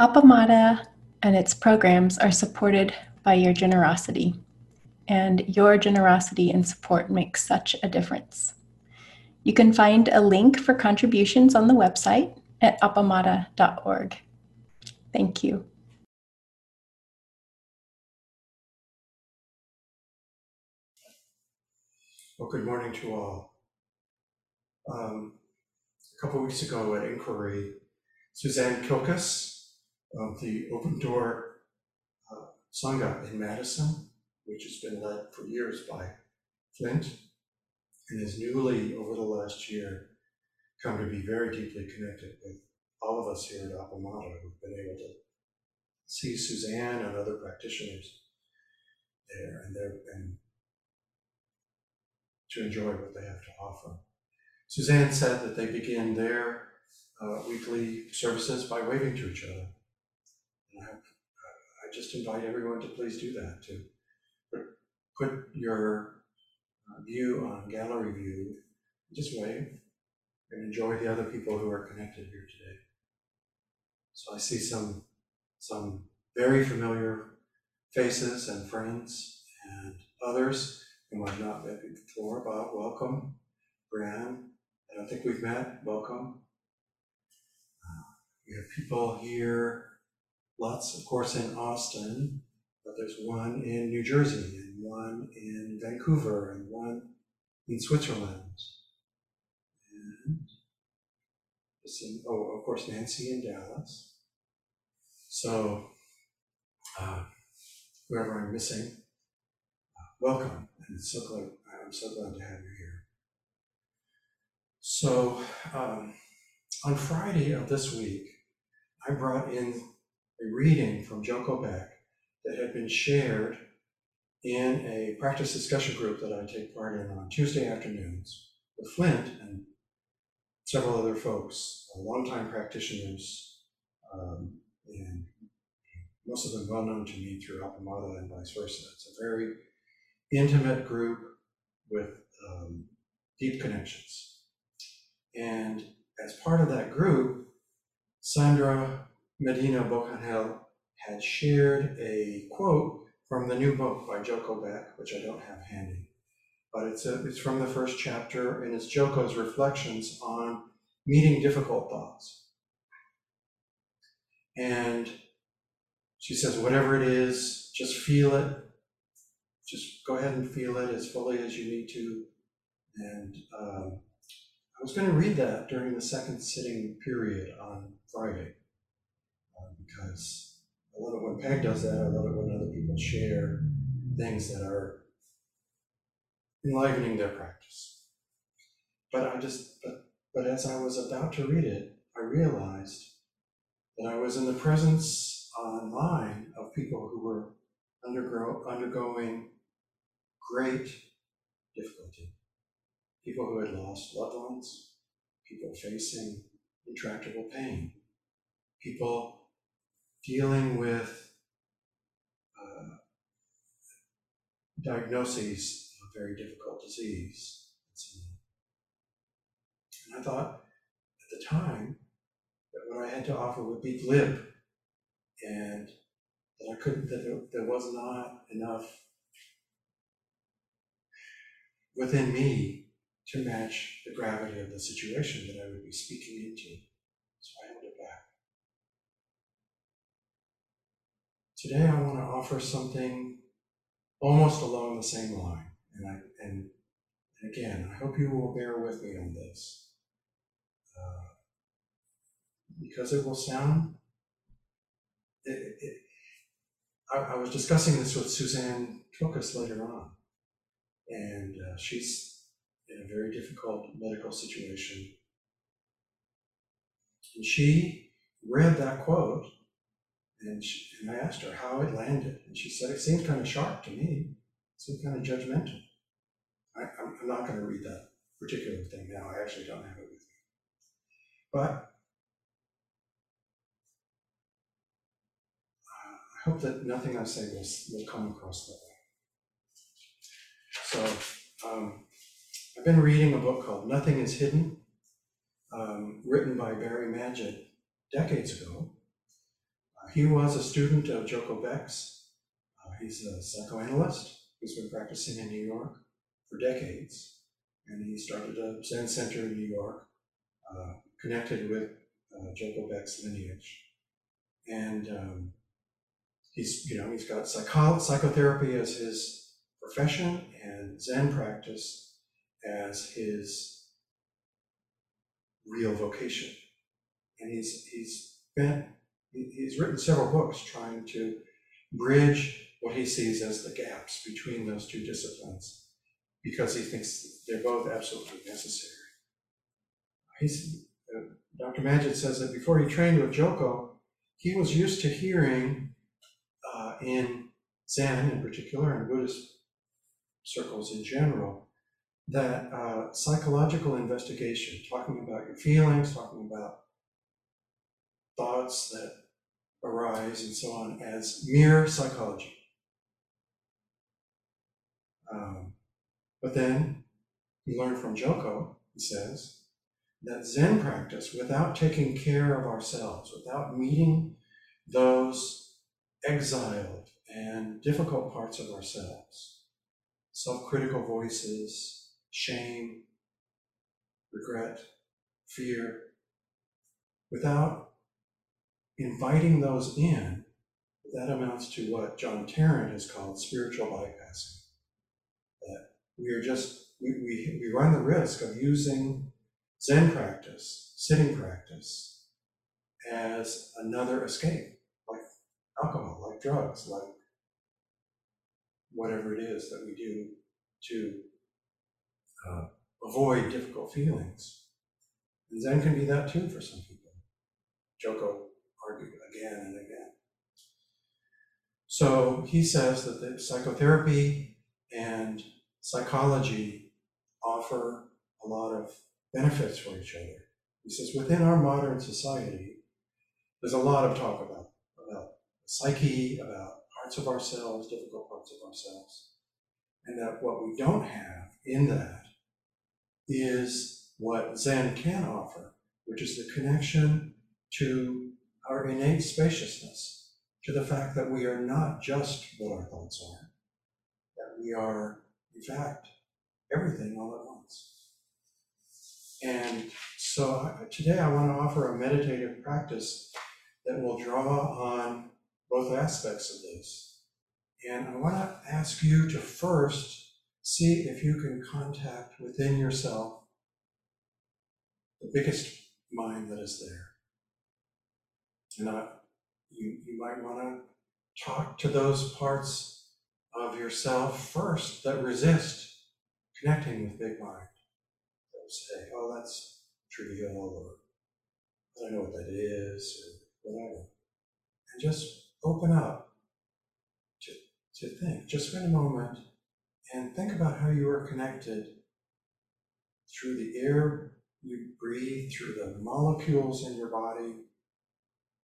Appamada and its programs are supported by your generosity, and your generosity and support makes such a difference. You can find a link for contributions on the website at appamada.org. Thank you. Well, good morning to all. Um, a couple weeks ago at Inquiry, Suzanne Kilkus of the Open Door uh, Sangha in Madison, which has been led for years by Flint, and has newly, over the last year, come to be very deeply connected with all of us here at Appamada who've been able to see Suzanne and other practitioners there and, and to enjoy what they have to offer. Suzanne said that they begin their uh, weekly services by waving to each other. And I, I, just invite everyone to please do that, to put, your uh, view on gallery view, just wave and enjoy the other people who are connected here today. So I see some, some very familiar faces and friends and others whom I've not met before. Bob, welcome. Bran, I don't think we've met. Welcome. Uh, we have people here, lots, of course, in Austin, but there's one in New Jersey, and one in Vancouver, and one in Switzerland. And in, oh, of course, Nancy in Dallas. So, uh, whoever I'm missing, uh, welcome and so glad, I'm so glad to have you here. So, um, on Friday of this week, I brought in a reading from Joko Beck that had been shared in a practice discussion group that I take part in on Tuesday afternoons with Flint and several other folks, longtime practitioners, um, and most of them well known to me through Appamada and vice versa. It's a very intimate group with um, deep connections. And as part of that group, Sandra Medina Bocangel had shared a quote from the new book by Joko Beck, which I don't have handy. But it's, a, it's from the first chapter, and it's Joko's reflections on meeting difficult thoughts. And she says, whatever it is, just feel it, just go ahead and feel it as fully as you need to. And um, I was going to read that during the second sitting period on Friday because I love it when Peg does that. I love it when other people share things that are enlivening their practice. But I just, but, but as I was about to read it, I realized that I was in the presence online of people who were undergo, undergoing great difficulty. People who had lost loved ones, people facing intractable pain, people dealing with uh, diagnoses of very difficult disease. And I thought at the time that what I had to offer would be glib and that I couldn't, that there was not enough within me to match the gravity of the situation that I would be speaking into. So I held it back. Today I want to offer something almost along the same line. And I and, again, I hope you will bear with me on this. Uh, because it will sound it, it, I, I was discussing this with Suzanne Kilkus later on and uh, she's in a very difficult medical situation. And she read that quote, and, she, and I asked her how it landed, and she said it seemed kind of sharp to me. It seemed kind of judgmental. I, I'm, I'm not going to read that particular thing now. I actually don't have it with me. But uh, I hope that nothing I say will, will come across that way. So um, I've been reading a book called Nothing is Hidden, um, written by Barry Magid decades ago. He was a student of Joko Beck's. Uh, he's a psychoanalyst who's been practicing in New York for decades. And he started a Zen center in New York, uh, connected with uh, Joko Beck's lineage. And um, he's, you know, he's got psycho- psychotherapy as his profession and Zen practice as his real vocation. And he's, he's been, he's written several books trying to bridge what he sees as the gaps between those two disciplines because he thinks they're both absolutely necessary. He's, uh, Dr. Magid says that before he trained with Joko, he was used to hearing uh, in Zen in particular and Buddhist circles in general that uh, psychological investigation, talking about your feelings, talking about thoughts that arise and so on, as mere psychology. Um, but then he learned from Joko, he says, that Zen practice, without taking care of ourselves, without meeting those exiled and difficult parts of ourselves, self critical voices, shame, regret, fear, without inviting those in, that amounts to what John Tarrant has called spiritual bypassing. That we are just, we, we, we run the risk of using Zen practice, sitting practice, as another escape, like alcohol, like drugs, like whatever it is that we do to uh, avoid difficult feelings. And Zen can be that too for some people. Joko argued again and again. So he says that the psychotherapy and psychology offer a lot of benefits for each other. He says within our modern society, there's a lot of talk about, about psyche, about parts of ourselves, difficult parts of ourselves. And that what we don't have in that is what Zen can offer, which is the connection to our innate spaciousness, to the fact that we are not just what our thoughts are, that we are, in fact, everything all at once. And so today I want to offer a meditative practice that will draw on both aspects of this. And I want to ask you to first see if you can contact within yourself the biggest mind that is there. And I, you, you might want to talk to those parts of yourself first that resist connecting with big mind say, oh, that's trivial, or I don't know what that is, or whatever. And just open up to, to think. Just spend a moment and think about how you are connected through the air you breathe, through the molecules in your body.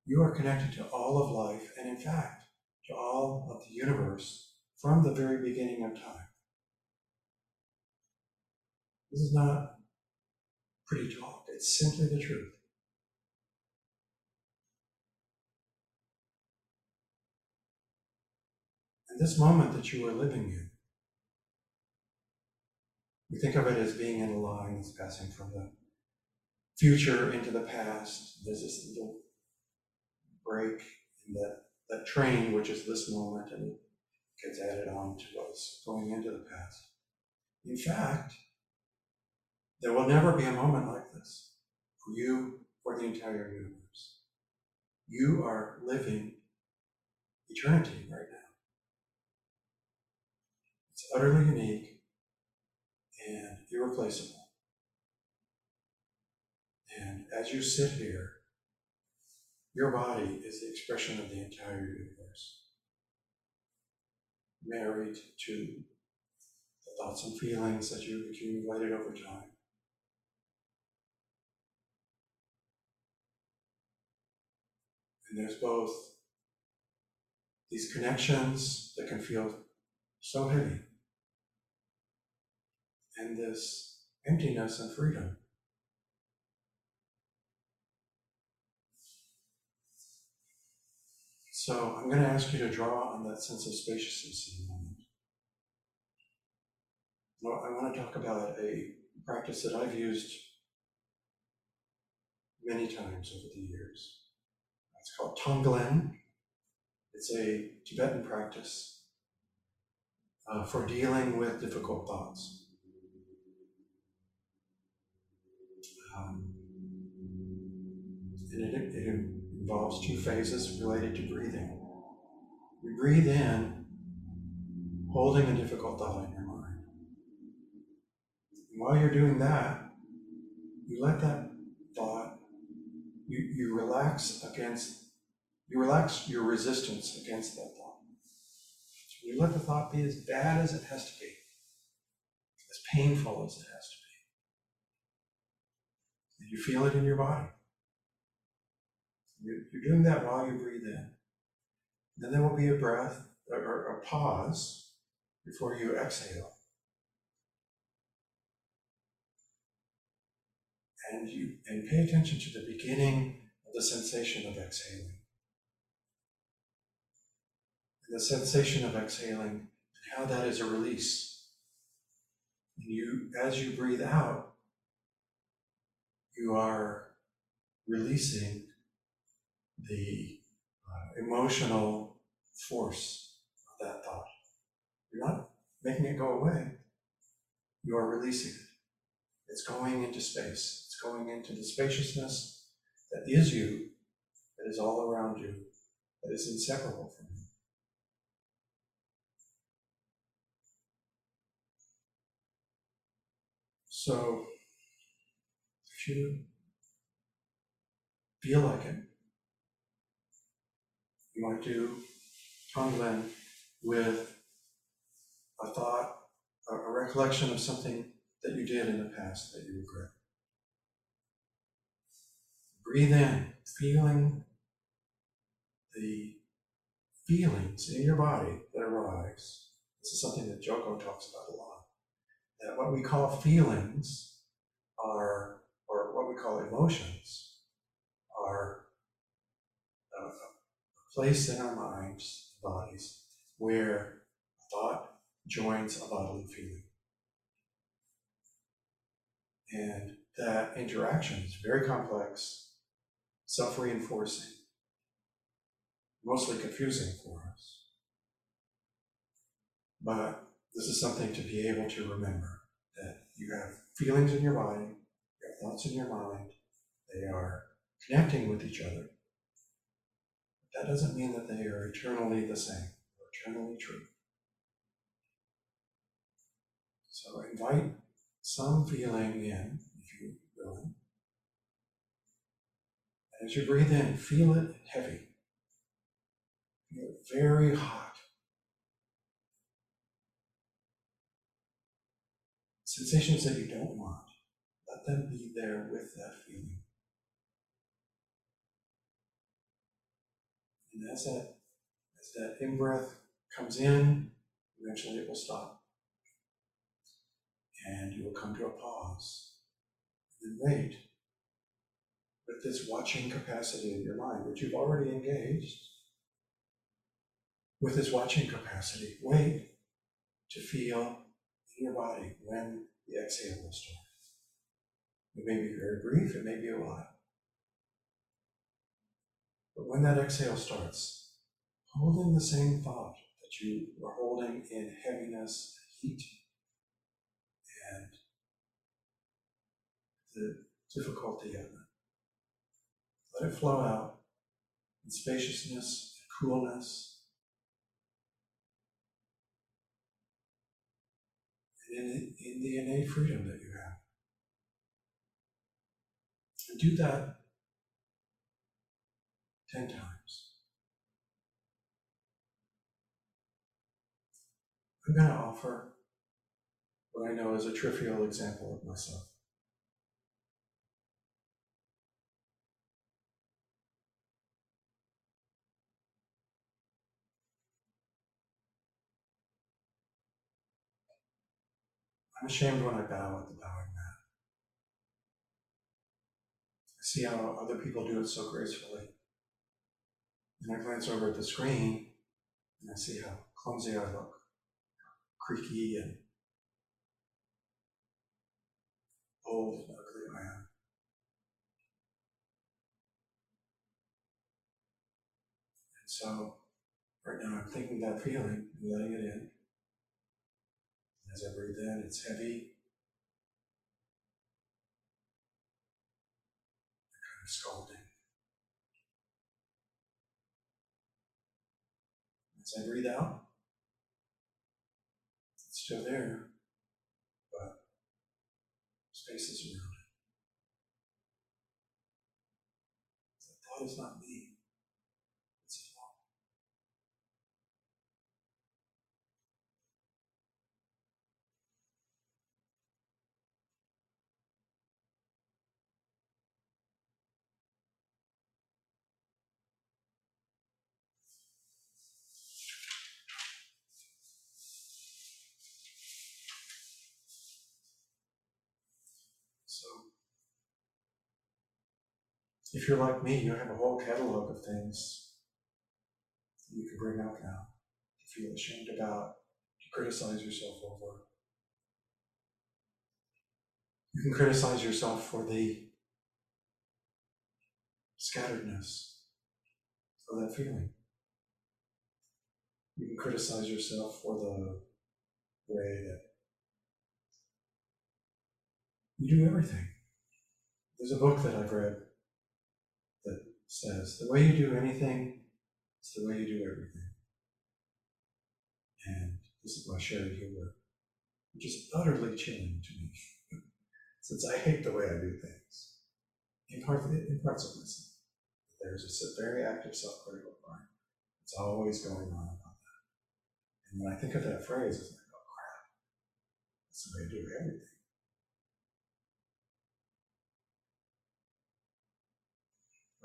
You are connected to all of life, and in fact, to all of the universe from the very beginning of time. This is not pretty talk. It's simply the truth. And this moment that you are living in, we think of it as being in a line that's passing from the future into the past. There's this little break in that, that train, which is this moment, and gets added on to what's going into the past. In fact, there will never be a moment like this for you or the entire universe. You are living eternity right now. It's utterly unique and irreplaceable. And as you sit here, your body is the expression of the entire universe, married to the thoughts and feelings that you've accumulated over time. And there's both these connections that can feel so heavy and this emptiness and freedom. So I'm going to ask you to draw on that sense of spaciousness in a moment. Well, I want to talk about a practice that I've used many times over the years. It's called Tonglen. It's a Tibetan practice uh, for dealing with difficult thoughts. Um, and it, it involves two phases related to breathing. You breathe in, holding a difficult thought in your mind. And while you're doing that, you let that thought, you, you relax against, you relax your resistance against that thought. So you let the thought be as bad as it has to be, as painful as it has to be. And you feel it in your body. You're, doing that while you breathe in. Then there will be a breath or a pause before you exhale. And you and pay attention to the beginning of the sensation of exhaling. And the sensation of exhaling and how that is a release. And you as you breathe out, you are releasing the uh, emotional force of that thought. You're not making it go away, you are releasing it. It's going into space, it's going into the spaciousness that is you, that is all around you, that is inseparable from you. So, if you feel like it, you might do Tonglen with a thought, a, a recollection of something that you did in the past that you regret. Breathe in, feeling the feelings in your body that arise. This is something that Joko talks about a lot. That what we call feelings are, or what we call emotions, are uh, place in our minds, bodies, where thought joins a bodily feeling. And that interaction is very complex, self reinforcing, mostly confusing for us. But this is something to be able to remember that you have feelings in your body, you have thoughts in your mind, they are connecting with each other that doesn't mean that they are eternally the same or eternally true. So invite some feeling in, if you will. And as you breathe in, feel it heavy. Feel it very hot. Sensations that you don't want, let them be there with that feeling. And as that, as that in breath comes in, eventually it will stop. And you will come to a pause. And then wait with this watching capacity in your mind, which you've already engaged. With this watching capacity, wait to feel in your body when the exhale will start. It may be very brief, it may be a while. But when that exhale starts, holding the same thought that you were holding in heaviness and heat and the difficulty of it, let it flow out in spaciousness and coolness. And in, in the innate freedom that you have. And do that 10 times. I'm going to offer what I know is a trivial example of myself. I'm ashamed when I bow at the bowing mat. I see how other people do it so gracefully. And I glance over at the screen and I see how clumsy I look, creaky and old and ugly I am. And so right now I'm thinking that feeling and letting it in. As I breathe in, it's heavy, kind of. As I breathe out, it's still there, but space is around it. That thought is not me. If you're like me, you have a whole catalog of things that you can bring up now to feel ashamed about, to criticize yourself over. You can criticize yourself for the scatteredness of that feeling. You can criticize yourself for the way that you do everything. There's a book that I've read says the way you do anything is the way you do everything. And this is by Cheri Huber, which is utterly chilling to me, since I hate the way I do things. In, part, in parts of myself, there's a very active self-critical part. It's always going on about that. And when I think of that phrase, it's like, oh crap, that's the way I do everything.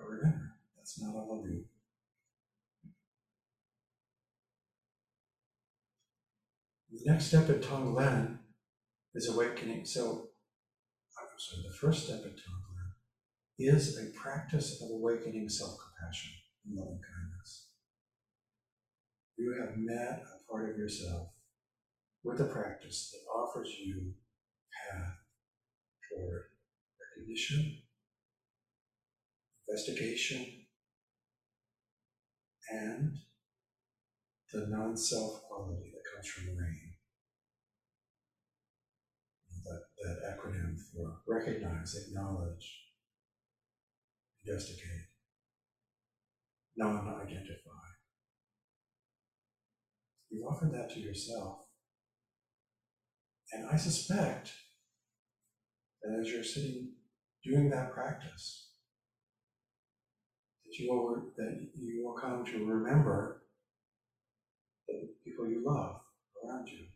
But remember, that's not all of you. The next step in Tonglen is awakening. So, I'm sorry, the first step in Tonglen is a practice of awakening self compassion and loving kindness. You have met a part of yourself with a practice that offers you a path toward recognition investigation, and the non self quality that comes from RAIN. That, that acronym for recognize, acknowledge, investigate, non identify. You've offered that to yourself. And I suspect that as you're sitting doing that practice, that you will that you will come to remember the people you love around you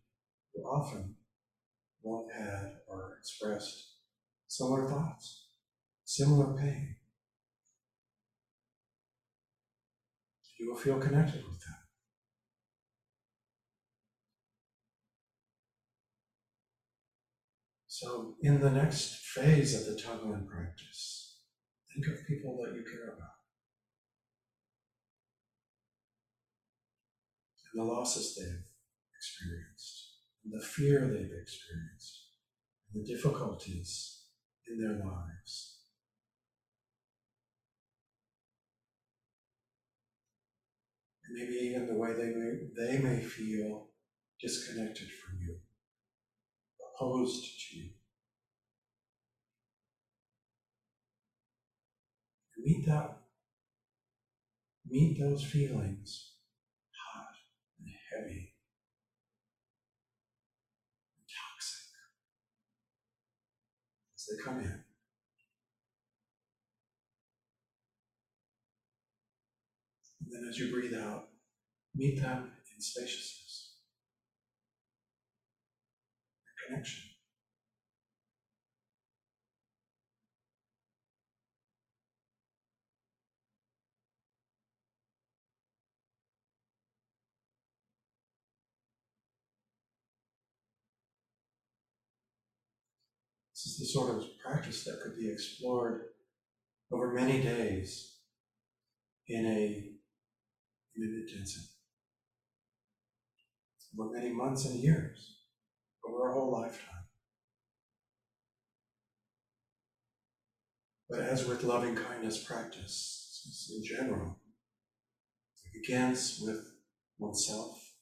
who often will have or expressed similar thoughts, similar pain. You will feel connected with them. So, in the next phase of the Tonglen practice, think of people that you care about. And the losses they've experienced, and the fear they've experienced, and the difficulties in their lives. And maybe even the way they may, they may feel disconnected from you, opposed to you. Meet that, meet those feelings heavy, and toxic they come in. And then as you breathe out, meet them in spaciousness and connection. This is the sort of practice that could be explored over many days in a an intensive. For many months and years, over a whole lifetime. But as with loving kindness practice in general, it begins with oneself,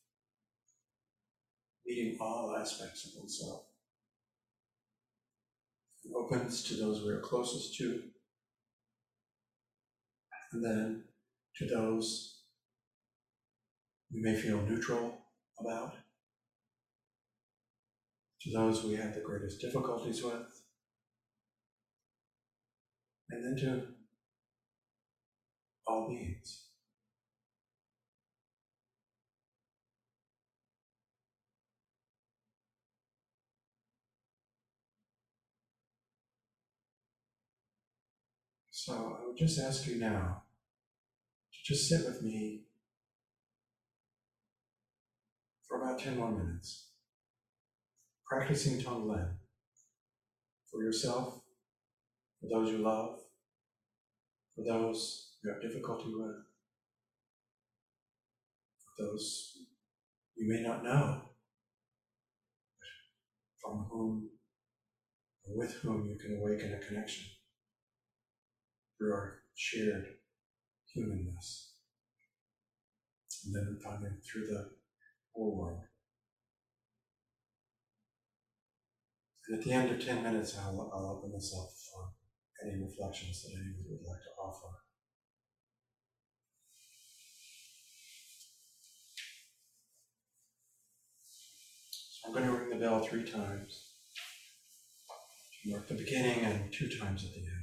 meeting all aspects of oneself. Opens to those we are closest to, and then to those we may feel neutral about, to those we have the greatest difficulties with, and then to all beings. So I would just ask you now to just sit with me for about 10 more minutes, practicing Tonglen for yourself, for those you love, for those you have difficulty with, for those you may not know, from whom or with whom you can awaken a connection through our shared humanness. And then finally through the whole world. And at the end of 10 minutes, I'll, I'll open this up for any reflections that anyone would like to offer. So I'm going to ring the bell three times. Mark the beginning and two times at the end.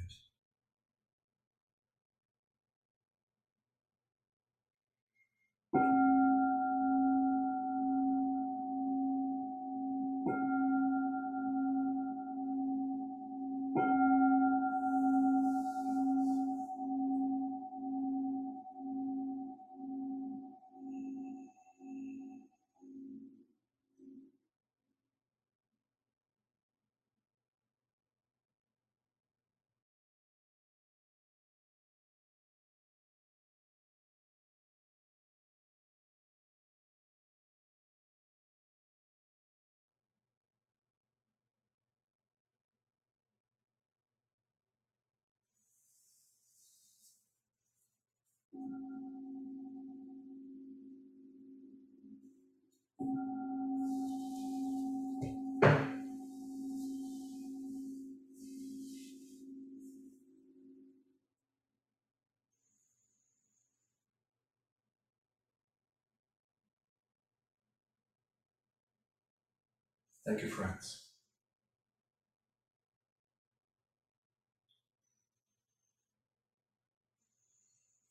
Thank you, friends.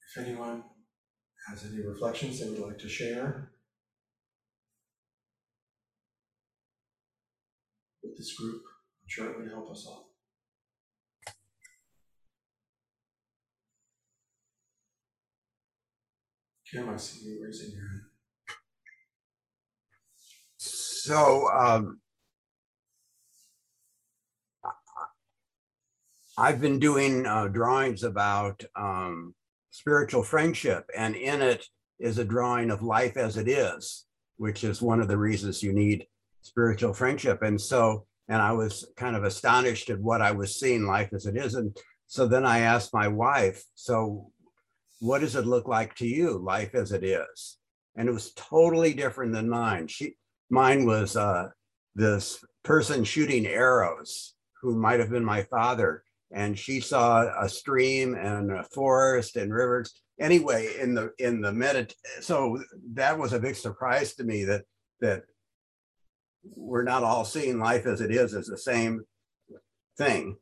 If anyone has any reflections they would like to share with this group, I'm sure it would help us all. Kim, I see you raising your hand. So, um, I've been doing uh, drawings about um, spiritual friendship, and in it is a drawing of life as it is, which is one of the reasons you need spiritual friendship. And so, and I was kind of astonished at what I was seeing, life as it is. And so then I asked my wife, So, what does it look like to you, life as it is? And it was totally different than mine. She, mine was uh, this person shooting arrows who might have been my father and she saw a stream and a forest and rivers. Anyway in the in the medit so that was a big surprise to me that that we're not all seeing life as it is as the same thing.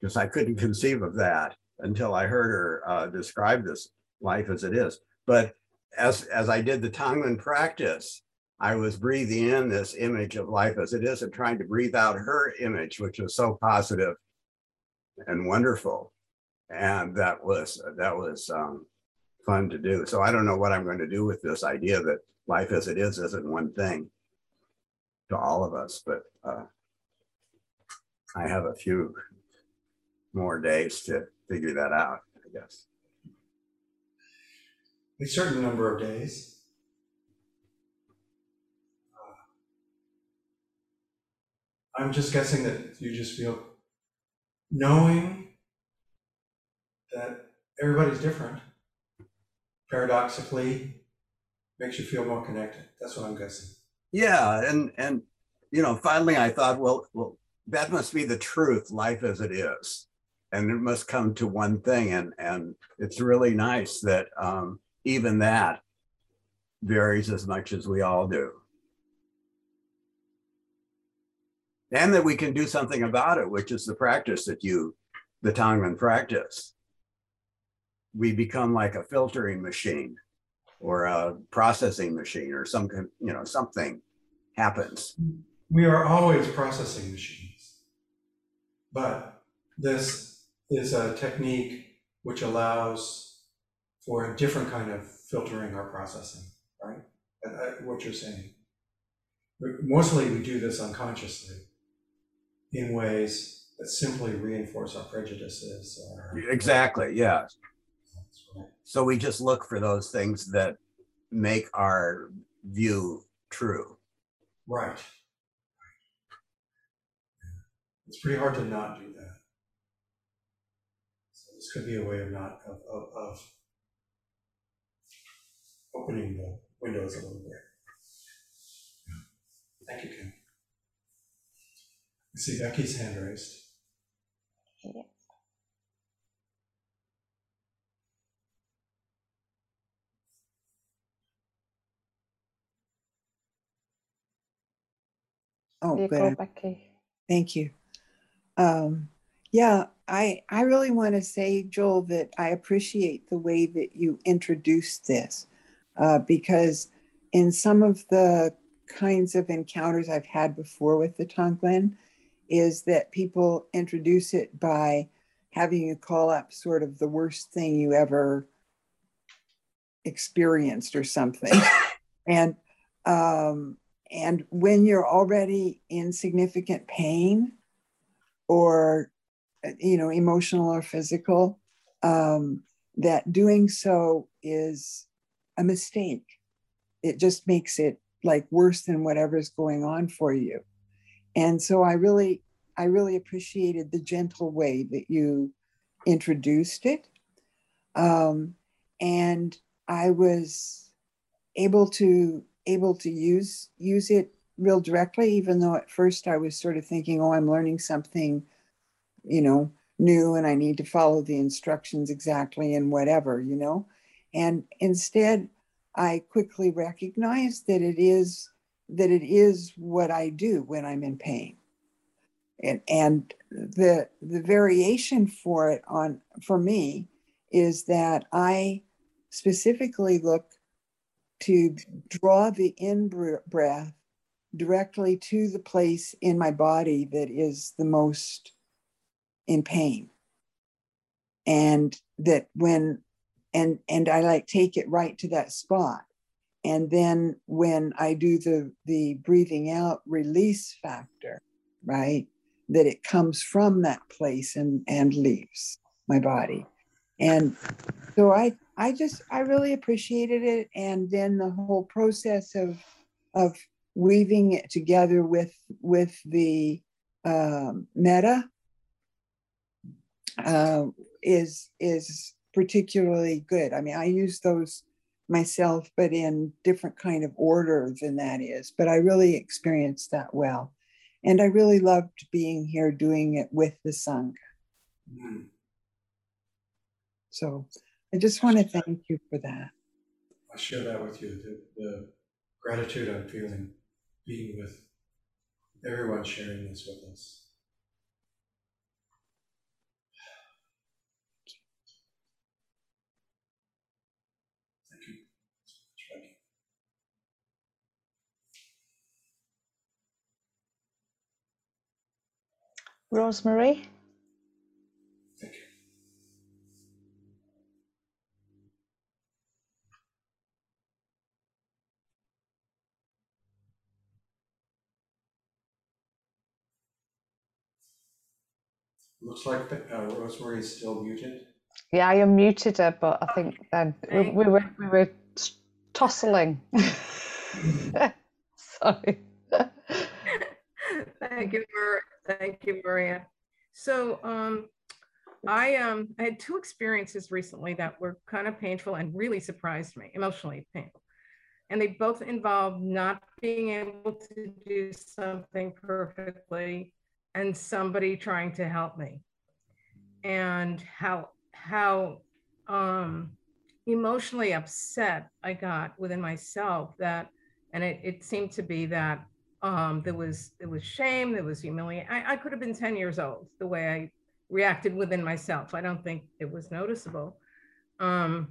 Because i couldn't conceive of that until i heard her uh, describe this life as it is. But as as i did the tonglen practice I was breathing in this image of life as it is and trying to breathe out her image, which was so positive and wonderful. And that was that was um, fun to do. So I don't know what I'm going to do with this idea that life as it is isn't one thing to all of us, but uh, I have a few more days to figure that out, I guess. A certain number of days. Uh, I'm just guessing that you just feel knowing that everybody's different paradoxically makes you feel more connected. That's what I'm guessing. Yeah, and and you know, finally I thought, well, well, that must be the truth, life as it is. And it must come to one thing. And and it's really nice that um, even that varies as much as we all do. And that we can do something about it, which is the practice that you, the Tonglen practice. We become like a filtering machine or a processing machine or some, you know, something happens. We are always processing machines. But this is a technique which allows for a different kind of filtering or processing, right? Uh, uh, What you're saying. But Mostly we do this unconsciously in ways that simply reinforce our prejudices or. Exactly, yeah. Right. So we just look for those things that make our view true. Right. Yeah. It's pretty hard to not do that. So this could be a way of not, of, of, of opening the windows a little bit. Thank you, Kim. I see Becky's hand raised. Oh, You good. Becky. Thank you. Um, yeah, I I really want to say, Joel, that I appreciate the way that you introduced this, uh, because in some of the kinds of encounters I've had before with the Tonglen, is that people introduce it by having you call up sort of the worst thing you ever experienced or something, and um, and when you're already in significant pain or, you know, emotional or physical, um, that doing so is a mistake. It just makes it like worse than whatever's going on for you. And so I really, I really appreciated the gentle way that you introduced it. Um, and I was able to able to use use it real directly even though at first i was sort of thinking oh i'm learning something you know new and i need to follow the instructions exactly and whatever you know and instead i quickly recognize that it is that it is what i do when i'm in pain. And and the the variation for it on for me is that i specifically look to draw the in breath directly to the place in my body that is the most in pain. And that when and and i like take it right to that spot. And then when i do the the breathing out release factor right that it comes from that place and and leaves my body. And so i i just i really appreciated it. And then the whole process of of weaving it together with with the um, metta uh, is is particularly good i mean i use those myself but in different kind of order than that is but i really experienced that well and i really loved being here doing it with the sangha Mm. so I just want to thank you for that. I share that with you, the, the gratitude I'm feeling being with everyone sharing this with us. Thank you so much, Becky. Rosemary. Thank you. Looks like uh, Rosemary is still muted. Yeah, I unmuted her, but I think then we, we were we were t- tossling. Sorry. Thank you, thank you, Maria. So, um, I, um, I had two experiences recently that were kind of painful and really surprised me, emotionally painful. And they both involved not being able to do something perfectly and somebody trying to help me. And how, how, um, emotionally upset I got within myself that, and it, it seemed to be that um, there was there was shame, there was humiliation. I, I could have been 10 years old the way I reacted within myself. I don't think it was noticeable. Um,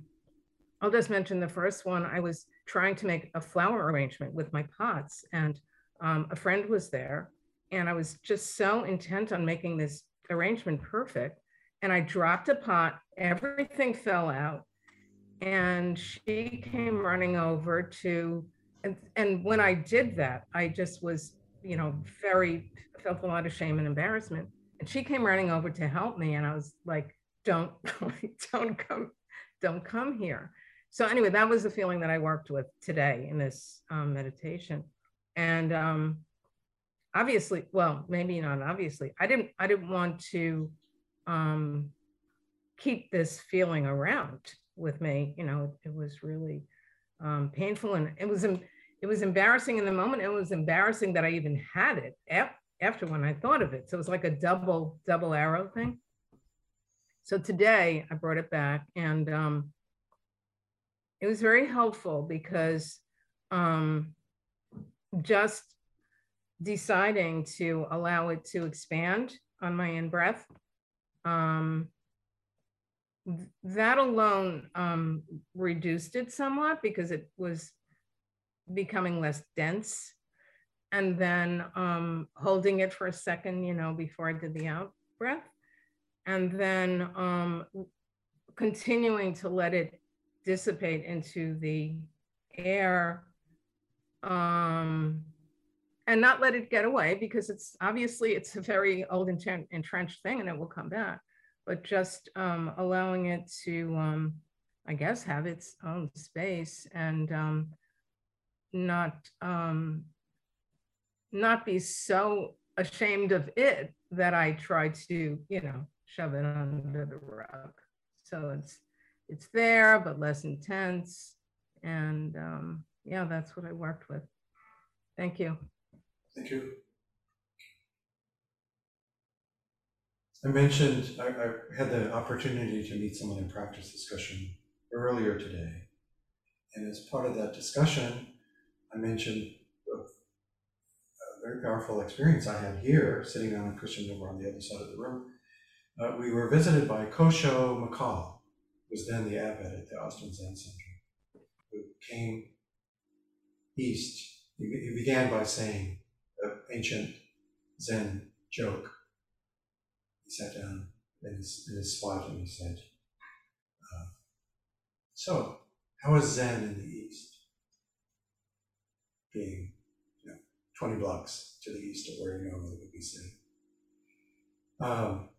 I'll just mention the first one. I was trying to make a flower arrangement with my pots, and um, a friend was there, and I was just so intent on making this arrangement perfect. And I dropped a pot, everything fell out, and she came running over to and and when I did that, I just was, you know, very felt a lot of shame and embarrassment. And she came running over to help me, and I was like, "Don't, don't come, don't come here." So anyway, that was the feeling that I worked with today in this um, meditation, and um, obviously, well, maybe not obviously, I didn't, I didn't want to um, keep this feeling around with me. You know, it was really um, painful and it was it was embarrassing in the moment. It was embarrassing that I even had it after when I thought of it. So it was like a double double arrow thing. So today I brought it back and um, it was very helpful because um, just deciding to allow it to expand on my in breath. Um, that alone um, reduced it somewhat because it was becoming less dense. And then um, holding it for a second, you know, before I did the out breath. And then um, continuing to let it dissipate into the air um, and not let it get away because it's obviously it's a very old entrenched thing and it will come back but just um, allowing it to, um, I guess, have its own space and um, not um, not be so ashamed of it that I try to, you know, shove it under the rug. So it's it's there, but less intense, and um, yeah, that's what I worked with. Thank you. Thank you. I mentioned, I, I had the opportunity to meet someone in practice discussion earlier today. And as part of that discussion, I mentioned a, very powerful experience I had here, sitting on a cushion over on the other side of the room. Uh, we were visited by Kosho McCall, who was then the abbot at the Austin Zen Center, who came east. He, he began by saying an ancient Zen joke. He sat down in his, in his spot and he said, uh, So, how is Zen in the East? Being, you know, 20 blocks to the east of where he normally would be sitting. Um,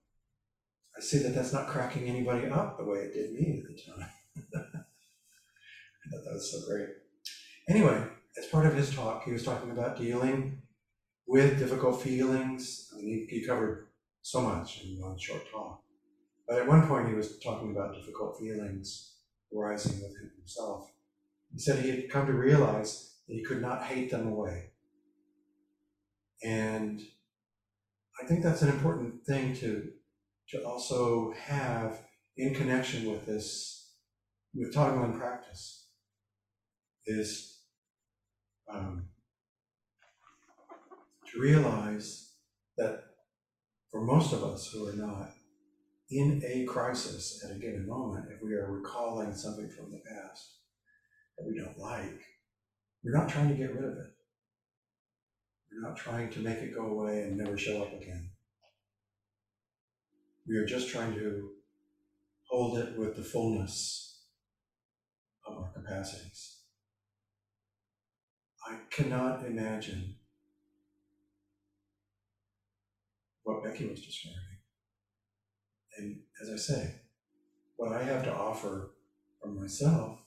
I see that that's not cracking anybody up the way it did me at the time. I thought that was so great. Anyway, as part of his talk, he was talking about dealing with difficult feelings. I mean, he, he covered so much in one short talk. But at one point, he was talking about difficult feelings arising within himself. He said he had come to realize that he could not hate them away. And I think that's an important thing to, to also have in connection with this, with Tonglen practice, is um, to realize that for most of us who are not in a crisis at a given moment, if we are recalling something from the past that we don't like, we're not trying to get rid of it. We're not trying to make it go away and never show up again. We are just trying to hold it with the fullness of our capacities. I cannot imagine what Becky was describing. And as I say, what I have to offer from myself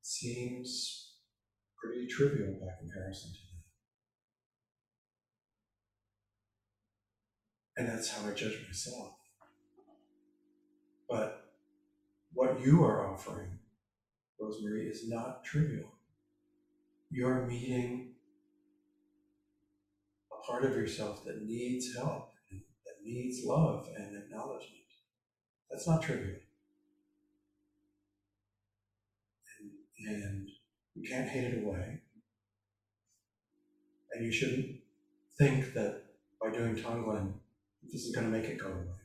seems pretty trivial by comparison to that. And that's how I judge myself. But what you are offering, Rosemary, is not trivial. You're meeting part of yourself that needs help, that needs love and acknowledgement. That's not trivial. And, and you can't hate it away. And you shouldn't think that by doing Tonglen, this is going to make it go away.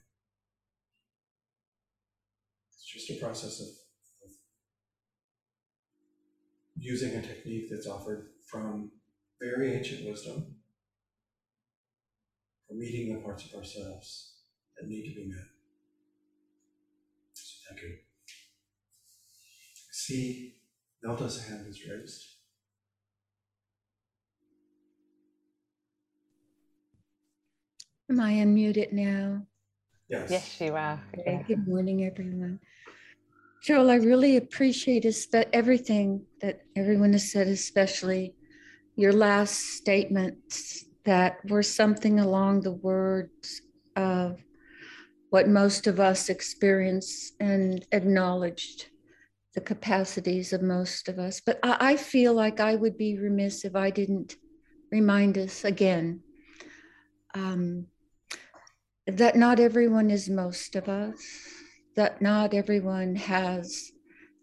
It's just a process of, of using a technique that's offered from very ancient wisdom for meeting the parts of ourselves that need to be met. So thank you. See, Nelda's hand is raised. Am I unmuted now? Yes. Yes, you are. Yeah. Good morning, everyone. Cheryl, I really appreciate is that everything that everyone has said, especially your last statements that were something along the words of what most of us experience and acknowledged the capacities of most of us. But I, I feel like I would be remiss if I didn't remind us again um, that not everyone is most of us, that not everyone has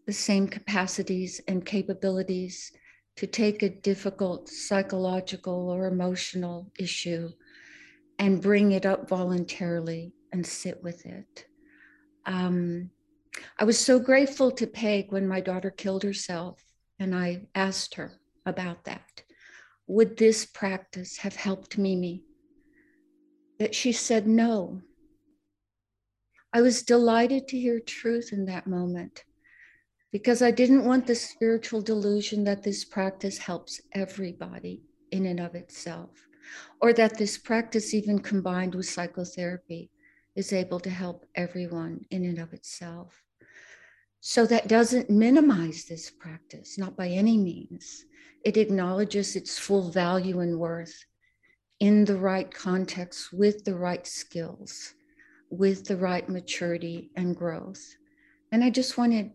the same capacities and capabilities to take a difficult psychological or emotional issue and bring it up voluntarily and sit with it. Um, I was so grateful to Peg when my daughter killed herself, and I asked her about that. Would this practice have helped Mimi? That she said no. I was delighted to hear truth in that moment because I didn't want the spiritual delusion that this practice helps everybody in and of itself, or that this practice, even combined with psychotherapy, is able to help everyone in and of itself. So that doesn't minimize this practice, not by any means. It acknowledges its full value and worth in the right context with the right skills, with the right maturity and growth. And I just wanted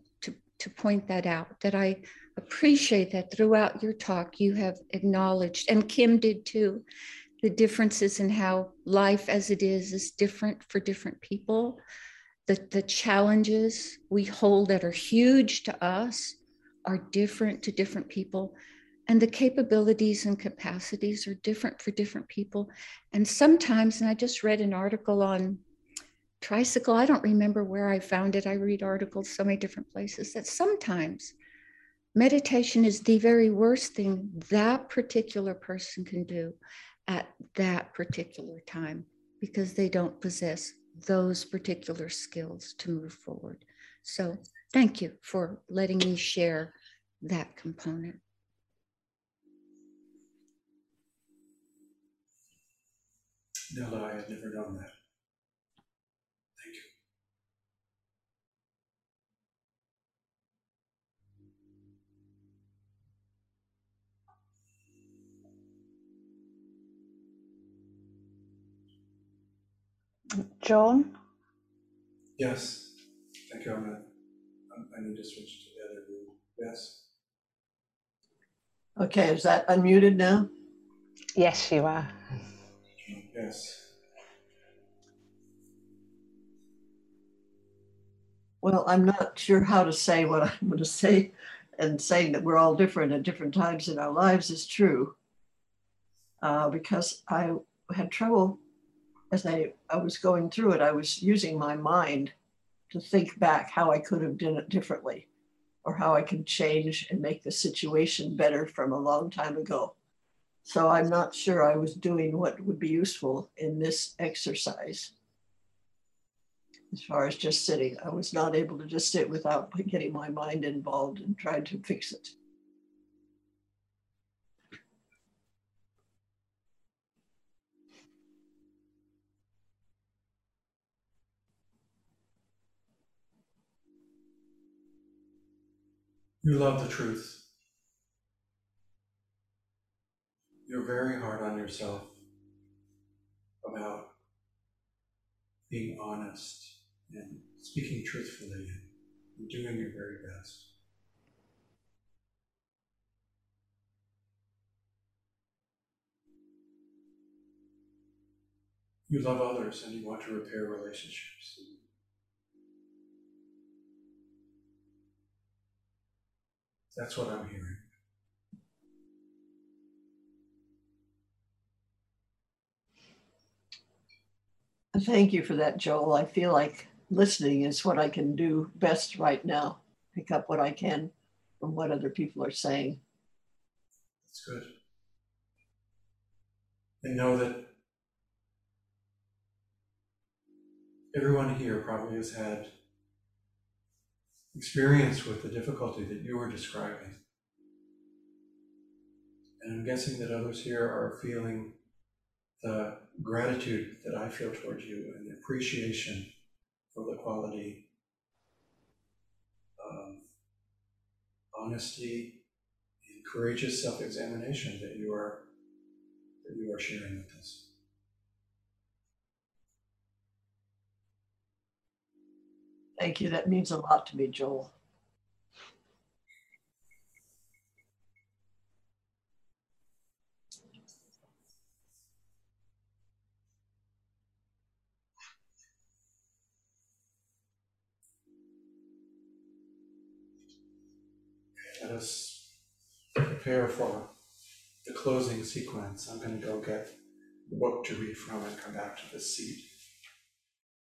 to, point that out that I appreciate that throughout your talk you have acknowledged, and Kim did too, the differences in how life as it is is different for different people. The, the challenges we hold that are huge to us are different to different people and the capabilities and capacities are different for different people and sometimes and i just read an article on tricycle. I don't remember where i found it. I read articles so many different places that sometimes meditation is the very worst thing that particular person can do at that particular time because they don't possess those particular skills to move forward. So thank you for letting me share that component. No, I had never done that. John? Yes, thank you. I'm I'm- I need to switch to the other room. Yes, Okay, is that unmuted now? Yes, you are. yes. Well, I'm not sure how to say what I'm going to say, and saying that we're all different at different times in our lives is true. Uh, because I had trouble as I, I was going through it, I was using my mind to think back how I could have done it differently or how I can change and make the situation better from a long time ago. So I'm not sure I was doing what would be useful in this exercise. As far as just sitting, I was not able to just sit without getting my mind involved and trying to fix it. You love the truth. You're very hard on yourself about being honest and speaking truthfully and doing your very best. You love others and you want to repair relationships. That's what I'm hearing. Thank you for that, Joel. I feel like listening is what I can do best right now. Pick up what I can from what other people are saying. That's good. And know that everyone here probably has had experience with the difficulty that you were describing. And I'm guessing that others here are feeling the gratitude that I feel toward you and the appreciation for the quality of honesty and courageous self-examination that you are that you are sharing with us. Thank you. That means a lot to me, Joel. Let us prepare for the closing sequence. I'm going to go get the book to read from and come back to the seat.